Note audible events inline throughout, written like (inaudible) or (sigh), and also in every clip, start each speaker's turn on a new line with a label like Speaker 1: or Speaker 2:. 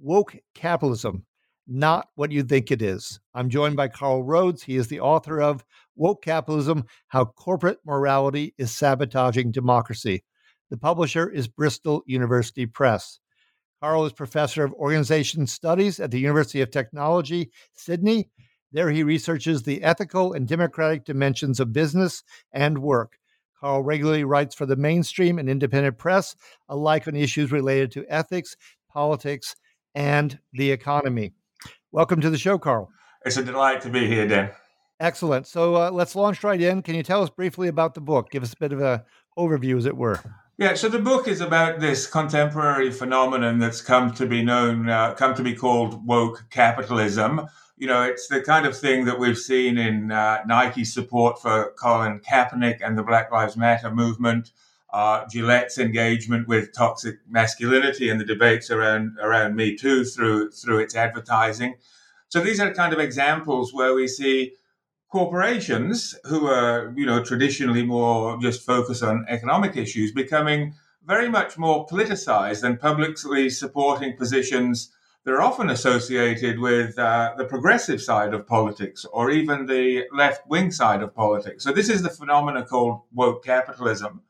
Speaker 1: woke capitalism, not what you think it is. I'm joined by Carl Rhodes. He is the author of Woke Capitalism How Corporate Morality is Sabotaging Democracy. The publisher is Bristol University Press. Carl is professor of organization studies at the University of Technology, Sydney. There he researches the ethical and democratic dimensions of business and work. Carl regularly writes for the mainstream and independent press, alike on issues related to ethics, politics, and the economy. Welcome to the show, Carl.
Speaker 2: It's a delight to be here, Dan.
Speaker 1: Excellent. So uh, let's launch right in. Can you tell us briefly about the book? Give us a bit of a overview, as it were.
Speaker 2: Yeah, so the book is about this contemporary phenomenon that's come to be known, uh, come to be called woke capitalism. You know, it's the kind of thing that we've seen in uh, Nike's support for Colin Kaepernick and the Black Lives Matter movement, uh, Gillette's engagement with toxic masculinity and the debates around around Me Too through through its advertising. So these are kind of examples where we see corporations who are, you know, traditionally more just focused on economic issues becoming very much more politicized and publicly supporting positions that are often associated with uh, the progressive side of politics or even the left wing side of politics. So this is the phenomenon called woke capitalism.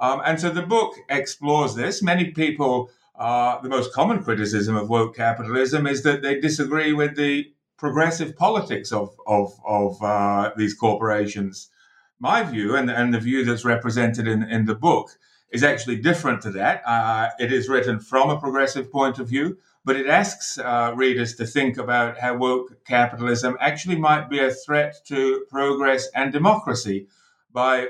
Speaker 2: Um, and so the book explores this. Many people, uh, the most common criticism of woke capitalism is that they disagree with the progressive politics of of of uh, these corporations. My view, and and the view that's represented in in the book, is actually different to that. Uh, it is written from a progressive point of view, but it asks uh, readers to think about how woke capitalism actually might be a threat to progress and democracy by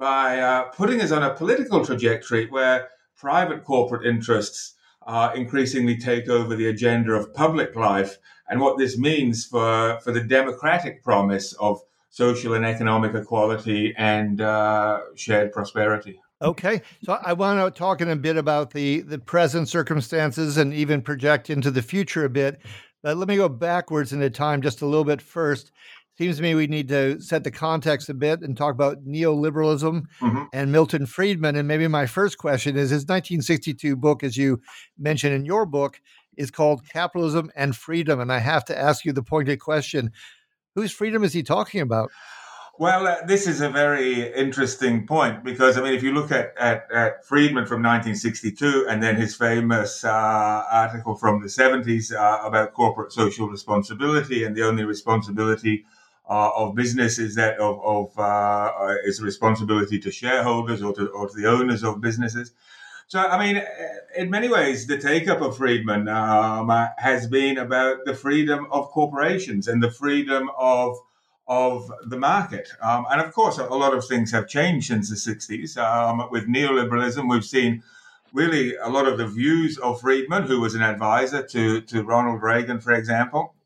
Speaker 2: by uh, putting us on a political trajectory where private corporate interests uh, increasingly take over the agenda of public life and what this means for, for the democratic promise of social and economic equality and uh, shared prosperity.
Speaker 1: Okay, so I want to talk in a bit about the the present circumstances and even project into the future a bit. But let me go backwards in time just a little bit first. Seems to me we need to set the context a bit and talk about neoliberalism mm-hmm. and Milton Friedman. And maybe my first question is his 1962 book, as you mentioned in your book, is called Capitalism and Freedom. And I have to ask you the pointed question whose freedom is he talking about?
Speaker 2: Well, uh, this is a very interesting point because, I mean, if you look at, at, at Friedman from 1962 and then his famous uh, article from the 70s uh, about corporate social responsibility and the only responsibility uh, of business is that of, of uh, is a responsibility to shareholders or to, or to the owners of businesses. So, I mean, in many ways, the take up of Friedman um, has been about the freedom of corporations and the freedom of of the market. Um, and of course, a lot of things have changed since the 60s. Um, with neoliberalism, we've seen really a lot of the views of Friedman, who was an advisor to, to Ronald Reagan, for example.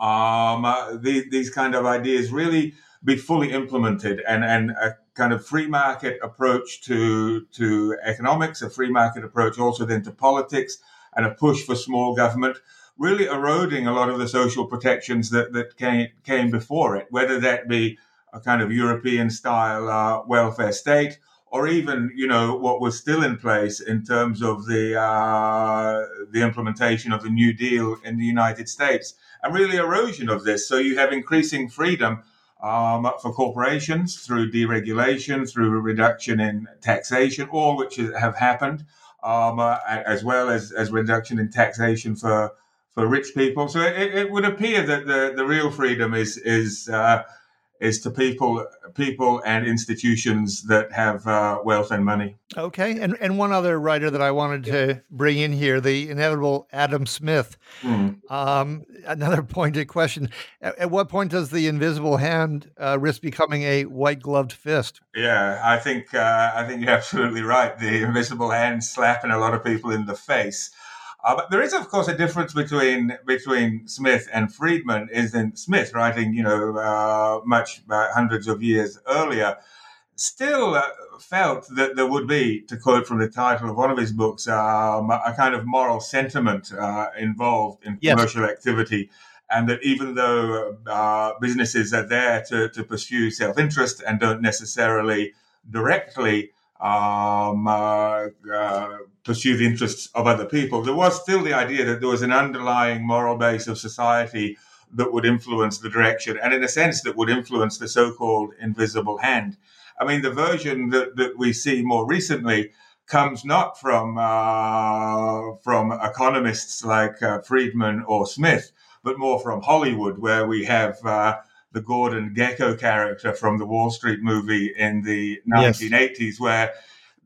Speaker 2: Um, uh, the, these kind of ideas really be fully implemented and, and a kind of free market approach to, to economics, a free market approach also then to politics, and a push for small government really eroding a lot of the social protections that, that came, came before it, whether that be a kind of European style uh, welfare state or even, you know, what was still in place in terms of the, uh, the implementation of the New Deal in the United States and really erosion of this. So you have increasing freedom um, for corporations through deregulation, through a reduction in taxation, all which have happened, um, uh, as well as, as reduction in taxation for for rich people. So it, it would appear that the, the real freedom is is uh, is to people people and institutions that have uh, wealth and money.
Speaker 1: Okay, and and one other writer that I wanted to bring in here, the inevitable Adam Smith. Mm. Um, another (laughs) pointed question: at, at, what point does the invisible hand uh, risk becoming a white gloved fist?
Speaker 2: Yeah, I think uh, I think you're absolutely right. The invisible hand slapping a lot of people in the face. Uh, but there is, of course, a difference between between Smith and Friedman. Is in Smith writing, you know, uh, much uh, hundreds of years earlier, still uh, felt that there would be, to quote from the title of one of his books, um, a kind of moral sentiment uh, involved in yes. commercial activity. And that even though uh, businesses are there to, to pursue self interest and don't necessarily directly um, uh, uh, pursue the interests of other people, there was still the idea that there was an underlying moral base of society that would influence the direction, and in a sense, that would influence the so called invisible hand. I mean, the version that, that we see more recently comes not from uh, from economists like uh, Friedman or Smith, but more from Hollywood, where we have uh, the Gordon Gekko character from the Wall Street movie in the 1980s, yes. where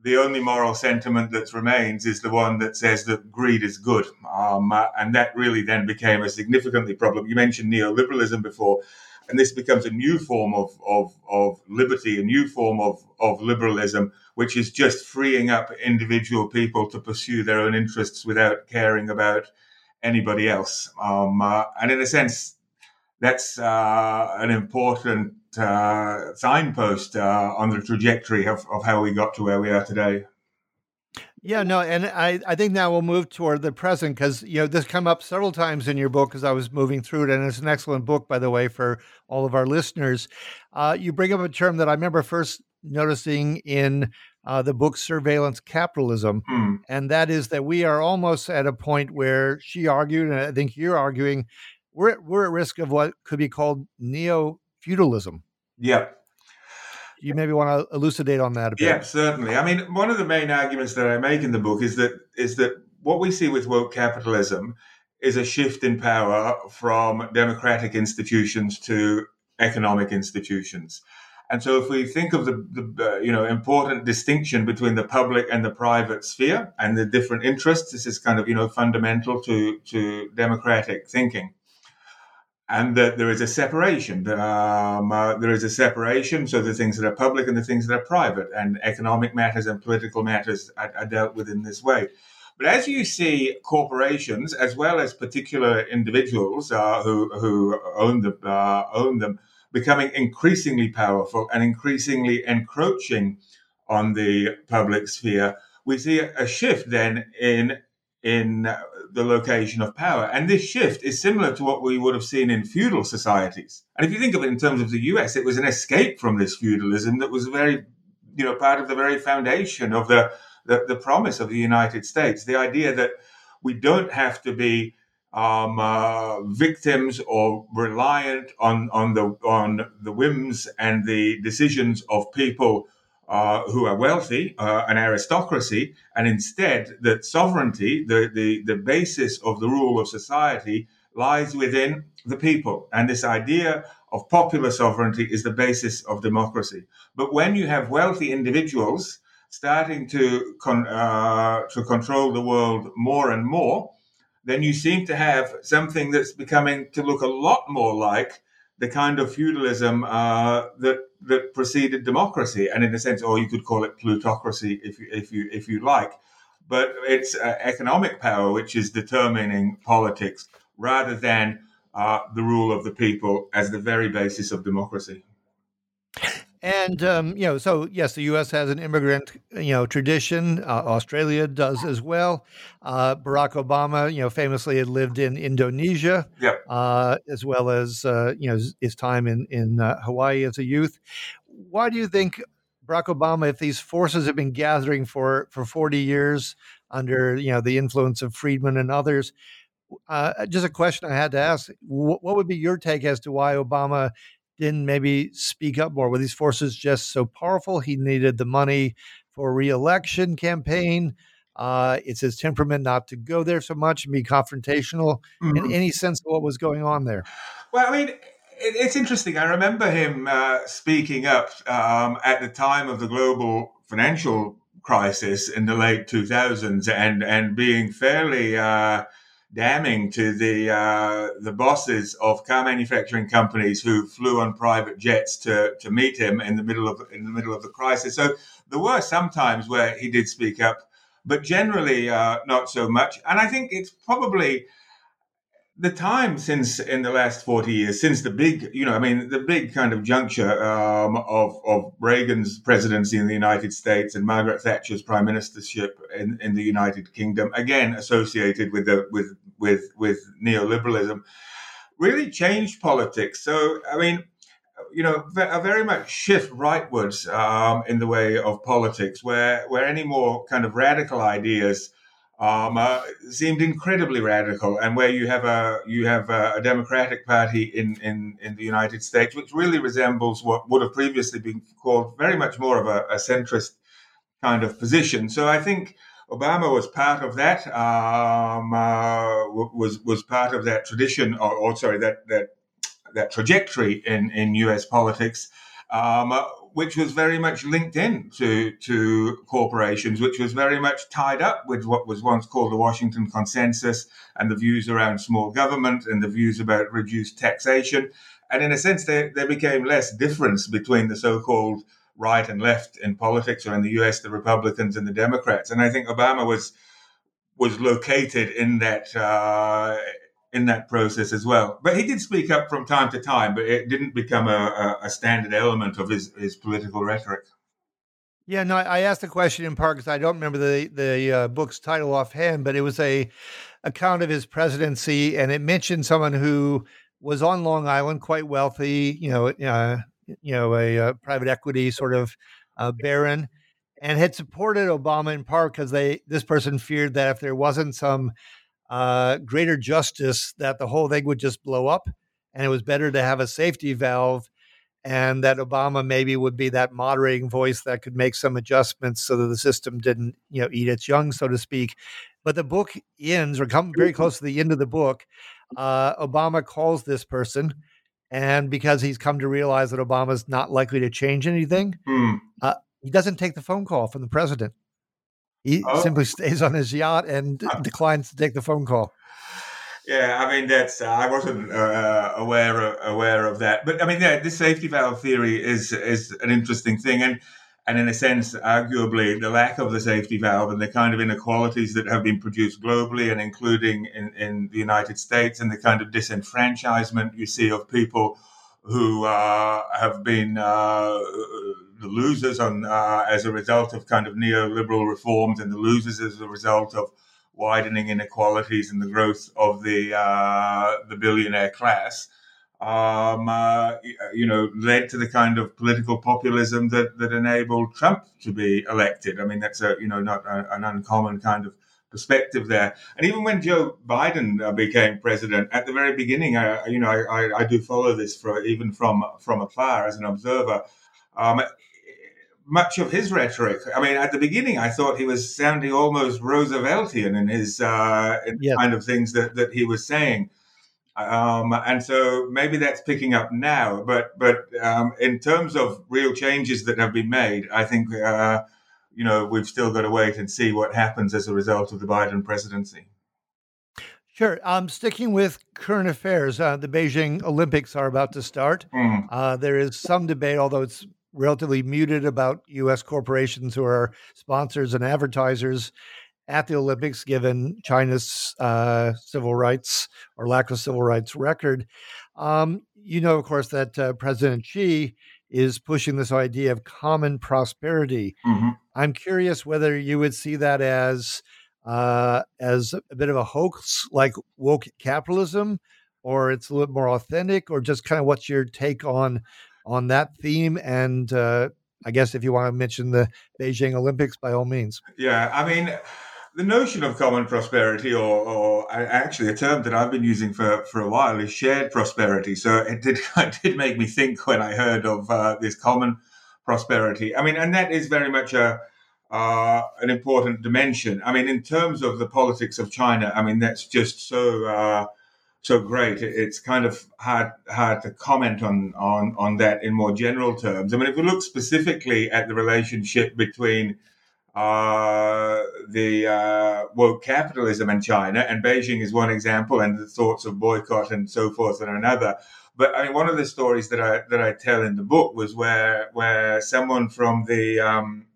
Speaker 2: the only moral sentiment that remains is the one that says that greed is good. Um, uh, and that really then became a significantly problem. You mentioned neoliberalism before, and this becomes a new form of, of, of liberty, a new form of, of liberalism, which is just freeing up individual people to pursue their own interests without caring about anybody else. Um, uh, and in a sense, that's uh, an important uh, signpost uh, on the trajectory of, of how we got to where we are today.
Speaker 1: Yeah, no, and I, I think now we'll move toward the present because you know this come up several times in your book as I was moving through it, and it's an excellent book, by the way, for all of our listeners. Uh, you bring up a term that I remember first noticing in uh, the book Surveillance Capitalism, hmm. and that is that we are almost at a point where she argued, and I think you're arguing, we're at, we're at risk of what could be called neo feudalism.
Speaker 2: Yeah.
Speaker 1: You maybe want to elucidate on that a bit.
Speaker 2: Yeah, certainly. I mean, one of the main arguments that I make in the book is that is that what we see with woke capitalism is a shift in power from democratic institutions to economic institutions. And so, if we think of the, the uh, you know important distinction between the public and the private sphere and the different interests, this is kind of you know fundamental to to democratic thinking and that there is a separation. Um, uh, there is a separation, so the things that are public and the things that are private, and economic matters and political matters are, are, dealt with in this way. But as you see corporations, as well as particular individuals uh, who who own the uh, own them, becoming increasingly powerful and increasingly encroaching on the public sphere, we see a shift then in in the location of power. And this shift is similar to what we would have seen in feudal societies. And if you think of it in terms of the US, it was an escape from this feudalism that was very, you know, part of the very foundation of the, the, the promise of the United States. The idea that we don't have to be um, uh, victims or reliant on, on, the, on the whims and the decisions of people who are wealthy, uh, an aristocracy, and instead that sovereignty, the, the, the basis of the rule of society, lies within the people. And this idea of popular sovereignty is the basis of democracy. But when you have wealthy individuals starting to, con- uh, to control the world more and more, then you seem to have something that's becoming to look a lot more like the kind of feudalism uh, that that preceded democracy, and in a sense, or you could call it plutocracy if you if you if you like. But it's uh, economic power which is determining politics rather than uh, the rule of the people as the very basis of democracy.
Speaker 1: And um, you know, so yes, the U.S. has an immigrant you know tradition. Uh, Australia does as well. Uh, Barack Obama, you know, famously had lived in Indonesia,
Speaker 2: yep.
Speaker 1: uh, as well as uh, you know his time in in uh, Hawaii as a youth. Why do you think Barack Obama, if these forces have been gathering for for forty years under you know the influence of Friedman and others? Uh, just a question I had to ask: What would be your take as to why Obama? Didn't maybe speak up more? Were these forces just so powerful he needed the money for a reelection campaign? Uh, it's his temperament not to go there so much and be confrontational. Mm-hmm. In any sense of what was going on there?
Speaker 2: Well, I mean, it's interesting. I remember him uh, speaking up um, at the time of the global financial crisis in the late 2000s and and being fairly uh, damning to the uh, the bosses of car manufacturing companies who flew on private jets to to meet him in the middle of in the middle of the crisis. So there were some times where he did speak up, but generally uh, not so much. And I think it's probably the time since in the last 40 years, since the big, you know, I mean, the big kind of juncture um, of, of Reagan's presidency in the United States and Margaret Thatcher's prime ministership in, in the United Kingdom, again associated with the with with with neoliberalism, really changed politics. So, I mean, you know, a very much shift rightwards um, in the way of politics, where where any more kind of radical ideas um, uh, seemed incredibly radical, and where you have a you have a, a, Democratic Party in, in, in the United States, which really resembles what would have previously been called very much more of a, a centrist kind of position. So I think Obama was part of that. Um, uh, was was part of that tradition, or, or, sorry, that that that trajectory in in U.S. politics. Um, which was very much linked in to, to corporations, which was very much tied up with what was once called the Washington Consensus and the views around small government and the views about reduced taxation. And in a sense, there, there became less difference between the so called right and left in politics, or in the US, the Republicans and the Democrats. And I think Obama was was located in that uh, in that process as well. But he did speak up from time to time, but it didn't become a, a standard element of his, his political rhetoric.
Speaker 1: Yeah, no, I asked the question in part because I don't remember the the uh, book's title offhand, but it was a account of his presidency, and it mentioned someone who was on Long Island, quite wealthy, you know, uh, you know, a, a, uh, private equity sort of uh, baron, and had supported Obama in part because they this person feared that if there wasn't some uh, greater justice that the whole thing would just blow up and it was better to have a safety valve and that Obama maybe would be that moderating voice that could make some adjustments so that the system didn't, you know, eat its young, so to speak. But the book ends or come very close to the end of the book. Uh, Obama calls this person, and because he's come to realize that Obama's not likely to change anything, mm. uh, he doesn't take the phone call from the president. He oh. simply stays on his yacht and uh, declines to take the phone call.
Speaker 2: Yeah, I mean that's uh, I wasn't uh, aware of, aware of that, but I mean yeah, this safety valve theory is is an interesting thing, and and in a sense, arguably, the lack of the safety valve and the kind of inequalities that have been produced globally and including in, in the United States, and the kind of disenfranchisement you see of people who uh, have been uh, the losers on uh, as a result of kind of neoliberal reforms, and the losers as a result of widening inequalities and the growth of the uh, the billionaire class. Um, uh, you know, led to the kind of political populism that, that enabled Trump to be elected. I mean, that's a you know not a, an uncommon kind of perspective there. And even when Joe Biden uh, became president, at the very beginning, I, you know, I, I, do follow this for even from from afar as an observer. Um, much of his rhetoric. I mean, at the beginning, I thought he was sounding almost Rooseveltian in his uh, in yes. kind of things that, that he was saying. Um, and so maybe that's picking up now. But but um, in terms of real changes that have been made, I think uh, you know we've still got to wait and see what happens as a result of the Biden presidency.
Speaker 1: Sure. Um, sticking with current affairs, uh, the Beijing Olympics are about to start. Mm. Uh, there is some debate, although it's relatively muted, about U.S. corporations who are sponsors and advertisers at the Olympics, given China's uh, civil rights or lack of civil rights record. Um, you know, of course, that uh, President Xi is pushing this idea of common prosperity. Mm-hmm. I'm curious whether you would see that as uh, as a bit of a hoax, like woke capitalism, or it's a little more authentic, or just kind of what's your take on on that theme? And uh, I guess if you want to mention the Beijing Olympics, by all means.
Speaker 2: Yeah, I mean the notion of common prosperity, or, or, actually a term that I've been using for, for a while, is shared prosperity. So it did (laughs) it did make me think when I heard of uh, this common prosperity. I mean, and that is very much a uh, an important dimension. I mean, in terms of the politics of China, I mean that's just so uh, so great. It's kind of hard hard to comment on on on that in more general terms. I mean, if we look specifically at the relationship between uh, the uh, woke capitalism in China, and Beijing is one example, and the thoughts of boycott and so forth and another. But I mean, one of the stories that I that I tell in the book was where where someone from the um,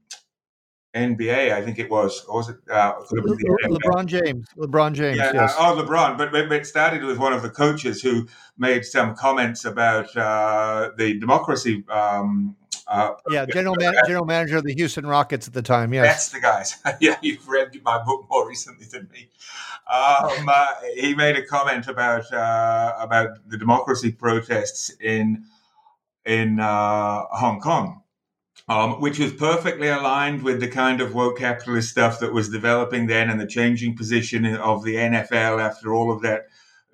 Speaker 2: NBA, I think it was, or was it? Uh,
Speaker 1: Le- Le- LeBron James. LeBron James. Yeah, yes.
Speaker 2: Uh, oh, LeBron. But, but, it started with one of the coaches who made some comments about uh, the democracy um,
Speaker 1: uh, yeah, (laughs) general man- general manager of the Houston Rockets at the time. Yes,
Speaker 2: that's the guys. (laughs) yeah, you've read my book more recently than me. Um, uh, he made a comment about uh, about the democracy protests in in uh, Hong Kong, um, which was perfectly aligned with the kind of woke capitalist stuff that was developing then, and the changing position of the NFL after all of that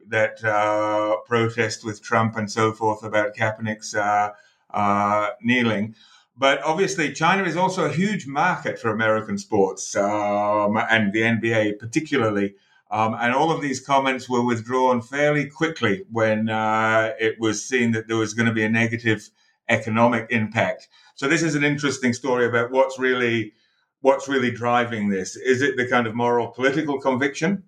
Speaker 2: that uh, protest with Trump and so forth about Kaepernick's uh, uh, kneeling. But obviously, China is also a huge market for American sports um, and the NBA particularly. Um, and all of these comments were withdrawn fairly quickly when uh, it was seen that there was going to be a negative economic impact. So this is an interesting story about what's really what's really driving this. Is it the kind of moral political conviction,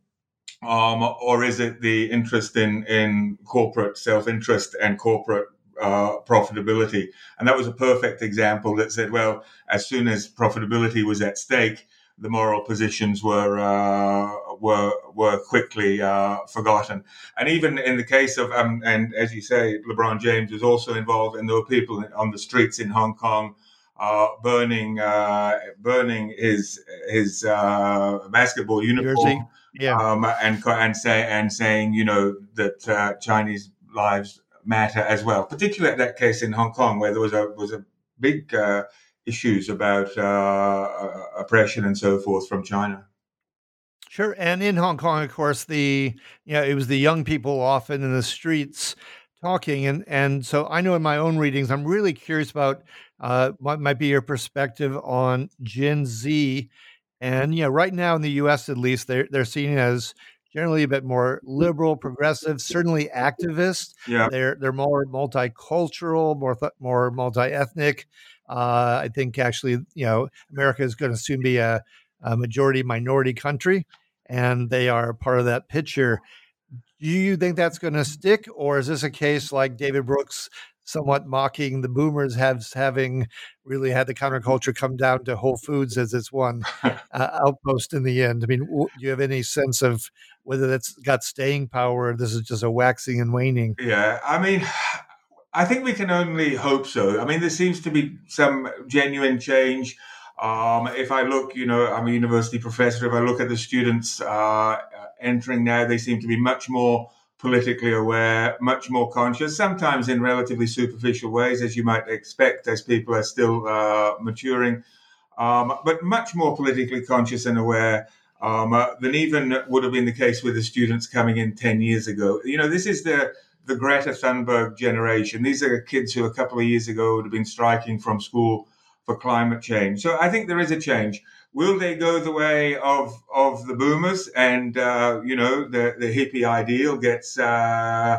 Speaker 2: um, or is it the interest in in corporate self interest and corporate uh, profitability. And that was a perfect example that said, well, as soon as profitability was at stake, the moral positions were uh, were were quickly uh, forgotten. And even in the case of, um, and as you say, LeBron James was also involved, and there were people on the streets in Hong Kong. Uh, burning, uh, burning his his uh, basketball uniform, yeah, um, and and say and saying, you know, that Chinese lives matter as well, particularly at that case in Hong Kong where there was a was a big uh, issues about uh, uh, oppression and so forth from China.
Speaker 1: Sure, and in Hong Kong, of course, the you know it was the young people often in the streets talking, and and so I know in my own readings, I'm really curious about uh, what might be your perspective on Gen Z, and you know, right now in the U.S. at least, they're they're seen as generally a bit more liberal, progressive, certainly activist. Yeah, they're they're more multicultural, more th- more multi-ethnic. Uh, I think actually, you know, America is going to soon be a, a majority minority country, and they are part of that picture. Do you think that's going to stick, or is this a case like David Brooks somewhat mocking the boomers have having really had the counterculture come down to Whole Foods as its one (laughs) uh, outpost in the end. I mean, w- do you have any sense of whether that's got staying power or this is just a waxing and waning?
Speaker 2: Yeah, I mean, (sighs) I think we can only hope so. I mean, there seems to be some genuine change. Um, if I look, you know, I'm a university professor. If I look at the students uh, entering now, they seem to be much more politically aware, much more conscious, sometimes in relatively superficial ways, as you might expect, as people are still uh, maturing, um, but much more politically conscious and aware. Um, uh, than even would have been the case with the students coming in 10 years ago. You know, this is the, the Greta Thunberg generation. These are kids who a couple of years ago would have been striking from school for climate change. So I think there is a change. Will they go the way of of the boomers and uh, you know the the hippie ideal gets uh,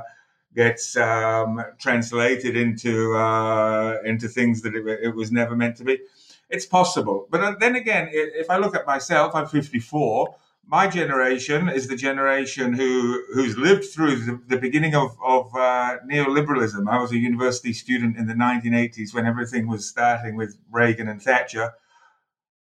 Speaker 2: gets um, translated into uh, into things that it, it, was never meant to be? It's possible, but uh, then again, if I look at myself, I'm 54. My generation is the generation who who's lived through the, the beginning of, of uh, neoliberalism. I was a university student in the 1980s when everything was starting with Reagan and Thatcher.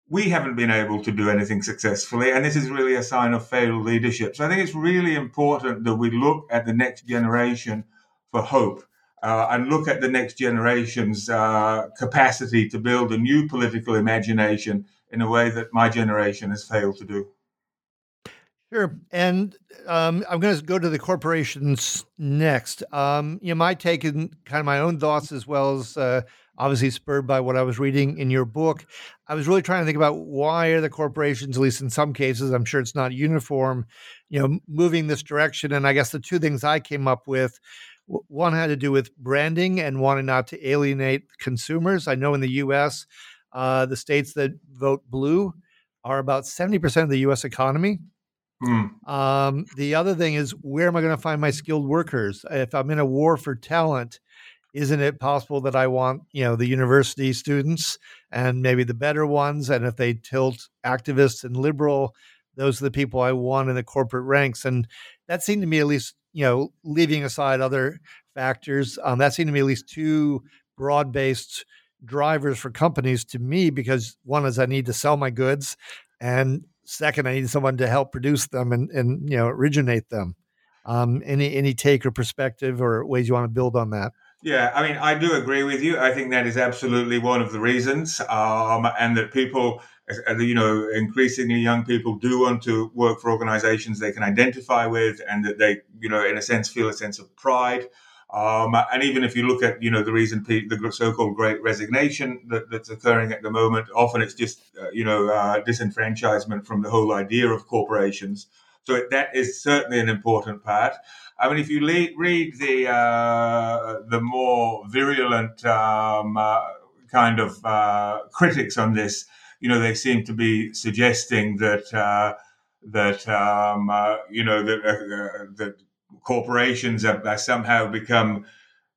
Speaker 2: We haven't been able to do anything successfully, and this is really a sign of failed leadership. So I think it's really important that we look at the next generation for hope. Uh, and look at the next generation's uh, capacity to build a new political imagination in a way that my generation has failed to do.
Speaker 1: Sure. And um, I'm going to go to the corporations next. Um, you know, my take and kind of my own thoughts, as well as uh, obviously spurred by what I was reading in your book. I was really trying to think about why are the corporations, at least in some cases, I'm sure it's not uniform, you know, moving this direction. And I guess the two things I came up with one had to do with branding and wanting not to alienate consumers. I know in the U.S., uh, the states that vote blue are about 70% of the U.S. economy. Mm. Um, the other thing is, where am I going to find my skilled workers? If I'm in a war for talent, isn't it possible that I want, you know, the university students and maybe the better ones? And if they tilt activists and liberal, those are the people I want in the corporate ranks. And that seemed to me, at least, you know, leaving aside other factors, um, that seemed to me at least two broad based drivers for companies to me because one is I need to sell my goods, and second I need someone to help produce them and and you know originate them. Um, any any take or perspective or ways you want to build on that?
Speaker 2: Yeah, I mean, I do agree with you. I think that is absolutely one of the reasons, um, and that people, you know, increasingly young people do want to work for organizations they can identify with, and that they, you know, in a sense, feel a sense of pride. Um, and even if you look at, you know, the reason the so-called Great Resignation that, that's occurring at the moment, often it's just, uh, you know, uh, disenfranchisement from the whole idea of corporations. So that is certainly an important part. I mean, if you le- read the uh, the more virulent um, uh, kind of uh, critics on this, you know, they seem to be suggesting that uh, that um, you know that that corporations have, have somehow become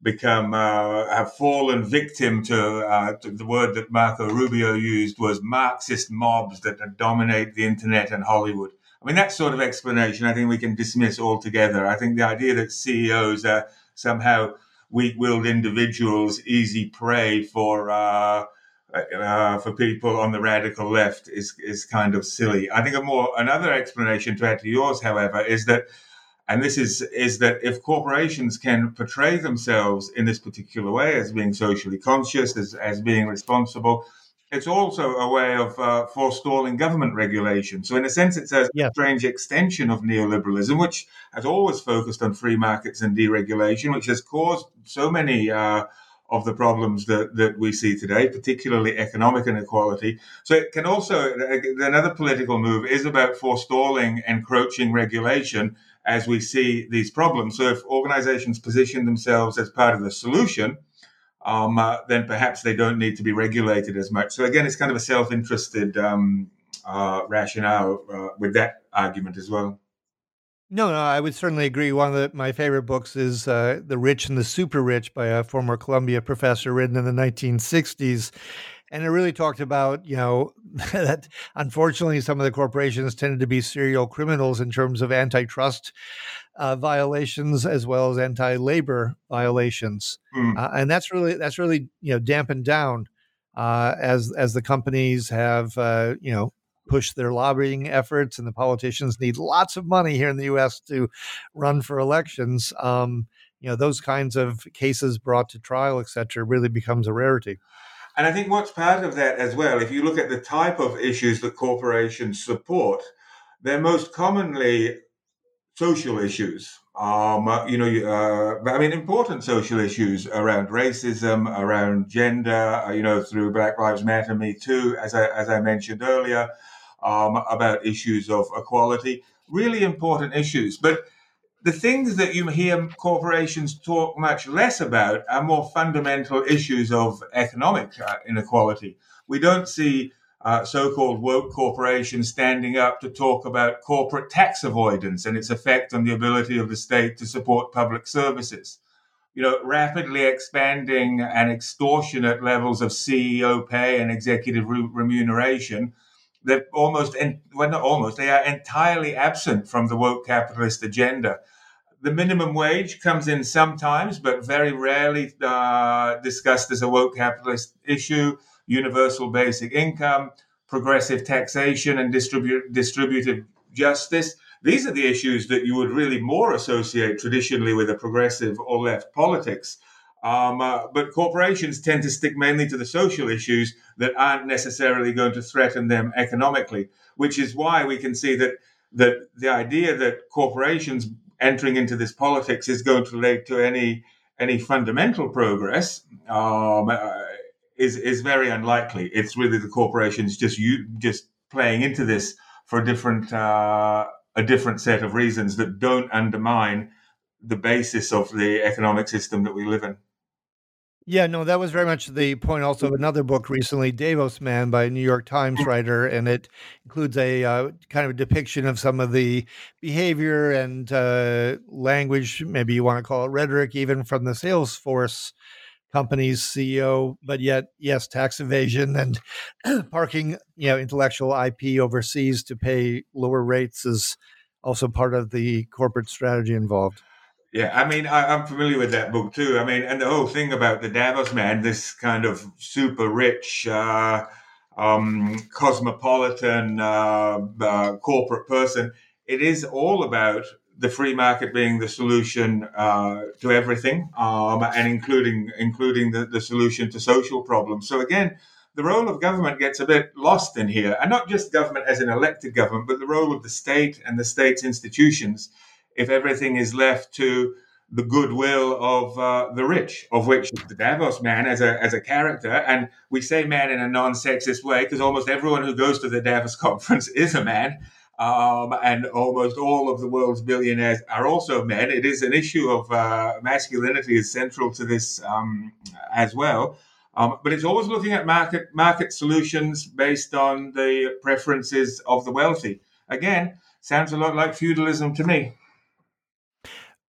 Speaker 2: become uh, have fallen victim to, uh, to, the word that Marco Rubio used was Marxist mobs that dominate the internet and Hollywood. I mean that sort of explanation I think we can dismiss altogether. I think the idea that CEOs are somehow weak-willed individuals, easy prey for uh, uh, for people on the radical left is is kind of silly. I think a more another explanation to add to yours, however, is that and this is is that if corporations can portray themselves in this particular way as being socially conscious, as, as being responsible, it's also a way of uh, forestalling government regulation. So, in a sense, it's a yeah. strange extension of neoliberalism, which has always focused on free markets and deregulation, which has caused so many uh, of the problems that, that we see today, particularly economic inequality. So, it can also, another political move is about forestalling encroaching regulation as we see these problems. So if organizations position themselves as part of the solution, um, uh, then perhaps they don't need to be regulated as much. So again, it's kind of a self-interested um, uh, rationale uh, with that argument as well.
Speaker 1: No, no, I would certainly agree. One of the, my favorite books is uh, The Rich and the Super Rich by a former Columbia professor written in the 1960s and it really talked about you know (laughs) that unfortunately some of the corporations tended to be serial criminals in terms of antitrust uh, violations as well as anti-labor violations, mm. uh, and that's really that's really you know dampened down uh, as as the companies have uh, you know pushed their lobbying efforts, and the politicians need lots of money here in the U.S. to run for elections. Um, you know those kinds of cases brought to trial, et cetera, really becomes a rarity.
Speaker 2: And I think what's part of that as well, if you look at the type of issues that corporations support, they're most commonly social issues. Um, uh, you know, uh, I mean, important social issues around racism, around gender. Uh, you know, through Black Lives Matter, Me Too, as I as I mentioned earlier, um, about issues of equality. Really important issues, but the things that you hear corporations talk much less about are more fundamental issues of economic uh, inequality. We don't see uh, so-called woke corporations standing up to talk about corporate tax avoidance and its effect on the ability of the state to support public services. You know, rapidly expanding and extortionate levels of CEO pay and executive re- remuneration they're almost, well, not almost, they are entirely absent from the woke capitalist agenda. The minimum wage comes in sometimes, but very rarely uh, discussed as a woke capitalist issue. Universal basic income, progressive taxation, and distribu- distributive justice. These are the issues that you would really more associate traditionally with a progressive or left politics. Um, uh, but corporations tend to stick mainly to the social issues that aren't necessarily going to threaten them economically, which is why we can see that that the idea that corporations entering into this politics is going to lead to any any fundamental progress um, uh, is is very unlikely. It's really the corporations just you just playing into this for a different uh, a different set of reasons that don't undermine the basis of the economic system that we live in.
Speaker 1: Yeah, no, that was very much the point also of another book recently, Davos Man by a New York Times mm. writer. And it includes a uh, kind of a depiction of some of the behavior and uh, language, maybe you want to call it rhetoric, even from the Salesforce company's CEO. But yet, yes, tax evasion and (clears throat) parking, you know, intellectual IP overseas to pay lower rates is also part of the corporate strategy involved.
Speaker 2: Yeah, I mean, I, am familiar with that book too. I mean, and the whole thing about the Davos man, this kind of super rich, uh, um, cosmopolitan uh, uh, corporate person, it is all about the free market being the solution uh, to everything, um, and including including the, the solution to social problems. So again, the role of government gets a bit lost in here, and not just government as an elected government, but the role of the state and the state's institutions if everything is left to the goodwill of uh, the rich, of which the Davos man as a as a character, and we say man in a non-sexist way because almost everyone who goes to the Davos (laughs) conference is a man, um, and almost all of the world's billionaires are also men. It is an issue of uh, masculinity is central to this um, as well. Um, but it's always looking at market market solutions based on the preferences of the wealthy. Again, sounds a lot like feudalism to me.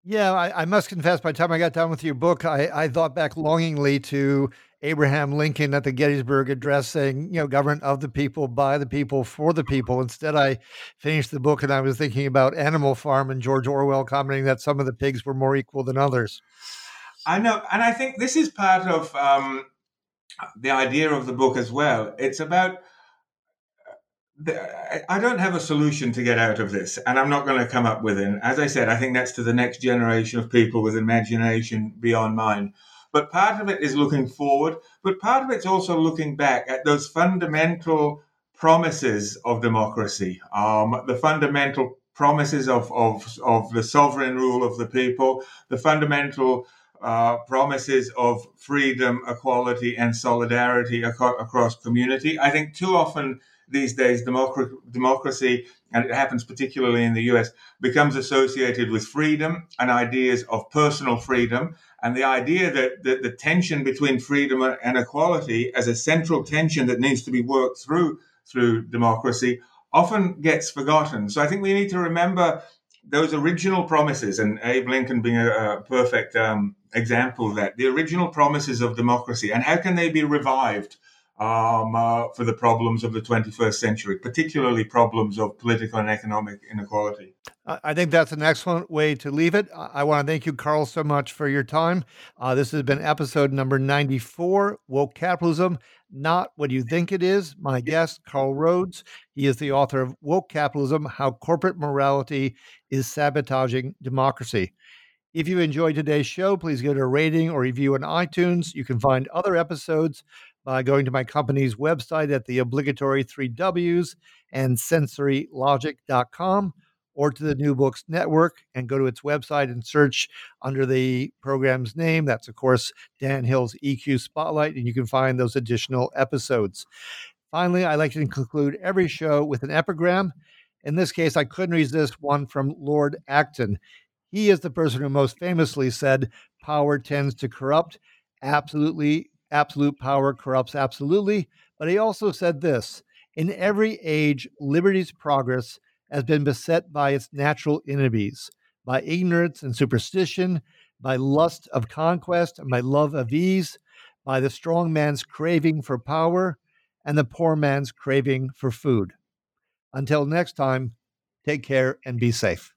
Speaker 1: Yeah, I, I, must confess, by the time I got done with your book, I, I thought back longingly to Abraham Lincoln at the Gettysburg Address saying, you know, government of the people, by the people, for the people. Instead, I finished the book and I was thinking about Animal Farm and George Orwell commenting that some of the pigs were more equal than others.
Speaker 2: I know. And I think this is part of um, the idea of the book as well. It's about I don't have a solution to get out of this, and I'm not going to come up with it. As I said, I think that's to the next generation of people with imagination beyond mine. But part of it is looking forward, but part of it's also looking back at those fundamental promises of democracy, um, the fundamental promises of, of, of the sovereign rule of the people, the fundamental uh, promises of freedom, equality, and solidarity ac- across community. I think too often these days democracy, democracy, and it happens particularly in the US, becomes associated with freedom and ideas of personal freedom. And the idea that, that the tension between freedom and equality as a central tension that needs to be worked through through democracy often gets forgotten. So I think we need to remember those original promises, and Abe Lincoln being a, a perfect um, example of that, the original promises of democracy, and how can they be revived um, uh, for the problems of the 21st century, particularly problems of political and economic inequality.
Speaker 1: I think that's an excellent way to leave it. I want to thank you, Carl, so much for your time. Uh, this has been episode number 94 Woke Capitalism, Not What You Think It Is. My guest, Carl Rhodes. He is the author of Woke Capitalism How Corporate Morality is Sabotaging Democracy. If you enjoyed today's show, please give it a rating or review on iTunes. You can find other episodes by going to my company's website at the obligatory three W's and sensorylogic.com or to the New Books Network and go to its website and search under the program's name. That's, of course, Dan Hill's EQ Spotlight, and you can find those additional episodes. Finally, I like to conclude every show with an epigram. In this case, I couldn't resist one from Lord Acton. He is the person who most famously said, Power tends to corrupt. Absolutely absolute power corrupts absolutely. But he also said this In every age, liberty's progress has been beset by its natural enemies, by ignorance and superstition, by lust of conquest and by love of ease, by the strong man's craving for power and the poor man's craving for food. Until next time, take care and be safe.